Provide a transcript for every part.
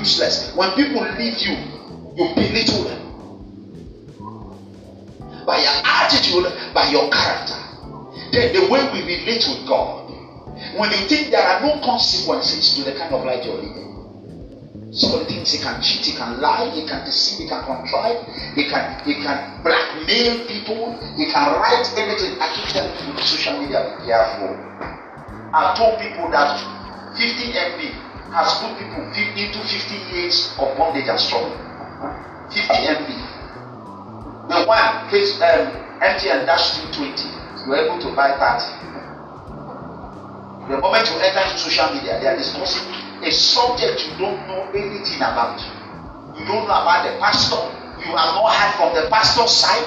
useless. When people leave you, you belittle them. By your attitude, by your character. Then the way we relate with God. When you think there are no consequences to the kind of life you're living. Somebody thinks he can cheat, he can lie, he can deceive, he can contrive, he can he can blackmail people, he can write anything. I keep telling people social media, be careful. I've told people that 50 MB has put people into 50 years of bondage and struggle. 50 MB. The one case um, MTN dash 220, you're able to buy 30. The moment you enter into social media, they are discussing a subject you don't know anything about. You don't know about the pastor. You have not heard from the pastor's side.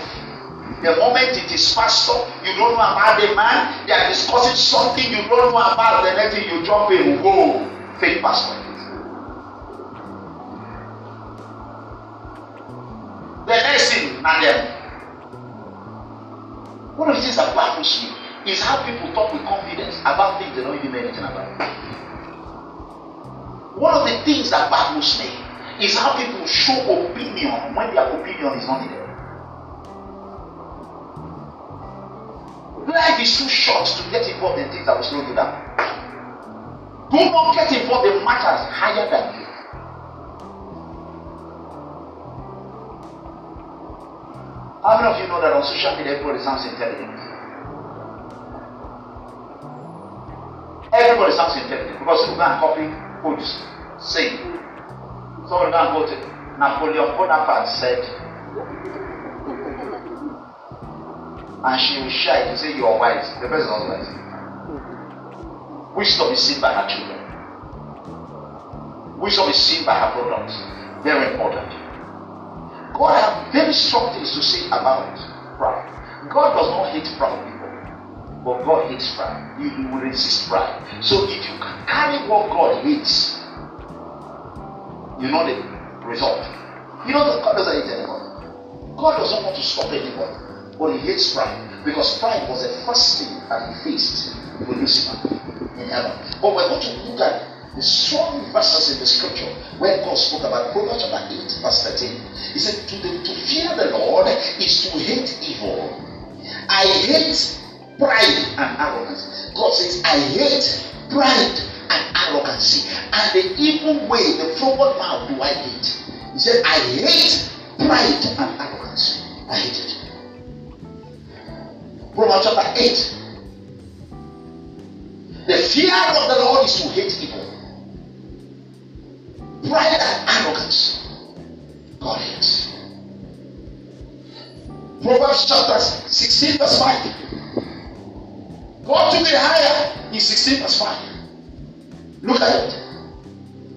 The moment it is pastor, you don't know about the man. They are discussing something you don't know about. The next thing you jump in, whoa, fake pastor. The next thing, and one of the things that baffles me is how people talk with confidence about things they don't even know anything about. One of the things that baffles me is how people show opinion when their opinion is not needed. Life is too short to get involved in things that will slow you down. Do not get involved in matters higher than you. How many of you know that on social media everybody sounds intelligent? Everybody sounds intelligent because people go and copy could sing. So going to go to Napoleon Bonaparte said, and she was shy to say, You are wise. The person was wise. Wisdom is seen by her children. Wisdom is seen by her products. Very important. God has very strong things to say about pride. God does not hate proud people, but God hates pride. He will resist pride. So if you carry what God hates, you know the result. You know that God doesn't hate anybody. God doesn't want to stop anybody, but He hates pride because pride was the first thing that He faced with Lucifer in heaven. But we're going to look at the strong verses in the scripture where God spoke about Proverbs chapter 8, verse 13. He said, to, the, to fear the Lord is to hate evil. I hate pride and arrogance. God says, I hate pride and arrogancy. And the evil way, the forward mouth do I hate. He said, I hate pride and arrogancy. I hate it. Proverbs chapter 8. The fear of the Lord is to hate evil. Pride and arrogance. God hates. Proverbs chapter 16, verse 5. God took it higher in 16 verse 5. Look at it.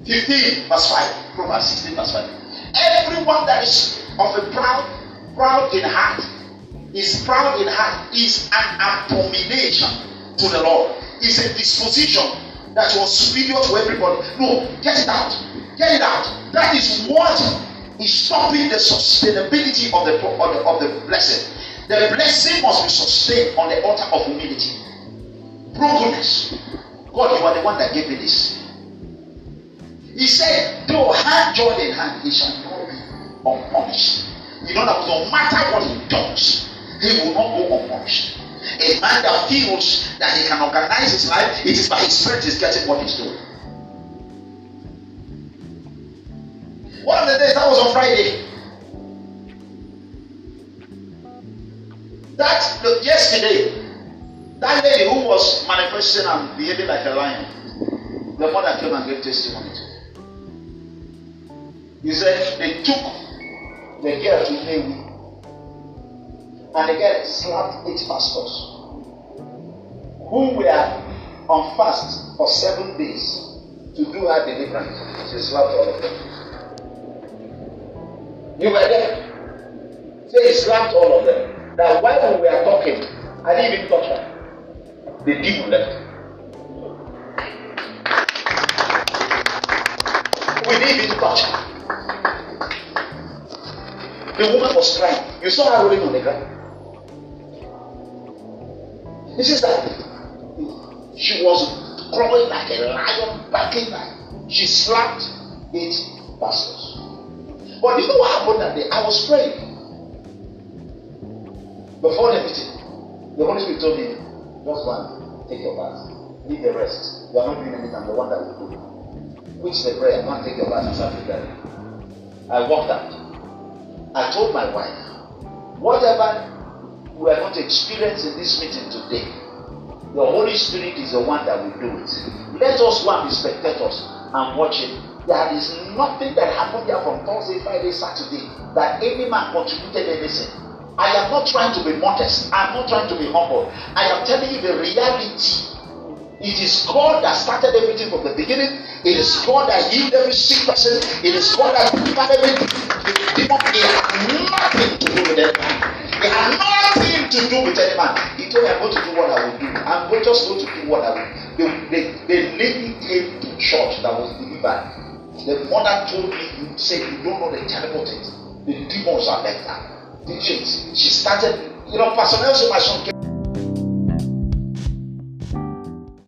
15 verse 5. Proverbs 16 verse 5. Everyone that is of a proud, proud in heart, is proud in heart, is an abomination to the Lord. Is a disposition that was superior to everybody. No, get it out. Get it out. That is what is stopping the sustainability of the, of the, of the blessing. The blessing must be sustained on the altar of humility brokenness. God, you are the one that gave me this. He said, though hand joined in hand, he shall not be unpunished. You know that no matter what he does, he will not go unpunished. A man that feels that he can organize his life, it is by his spirit he's getting what he's doing. One of the days that was on Friday. That look, yesterday, that lady who was manifesting and behaving like a lion, the mother came and gave testimony to He said they took the girl to Lewi and the girl slapped eight pastors who were on fast for seven days to do her deliverance. She slapped all of them. You were there. Say he slapped all of them. That while we were talking, I didn't even touch her the demon left. We didn't even touch her. The woman was crying. You saw her rolling on the ground. This is that she was crawling like a lion, backing like she slapped eight pastors. But you know what happened that day? I was praying before the meeting. The Holy Spirit told me, just one, take your bath. Leave the rest. You are not doing anything. I'm the one that will do. Which the prayer. And take your bath and start preparing. I walked out. I told my wife, whatever we are going to experience in this meeting today, the Holy Spirit is the one that will do it. Let us go be spectators and watch it. There is nothing that happened here from Thursday, Friday, Saturday that any man contributed anything. I am not trying to be modest. I am not trying to be humble. I am telling you the reality. It is God that started everything from the beginning. It is God that healed every sick person. It is God that delivered everything. What I will. The, the, the lady came to church that was delivered. The mother told me, you said you don't know the terrible things. The demons are like that teachings. She started, you know, Pastor Nelson, my son,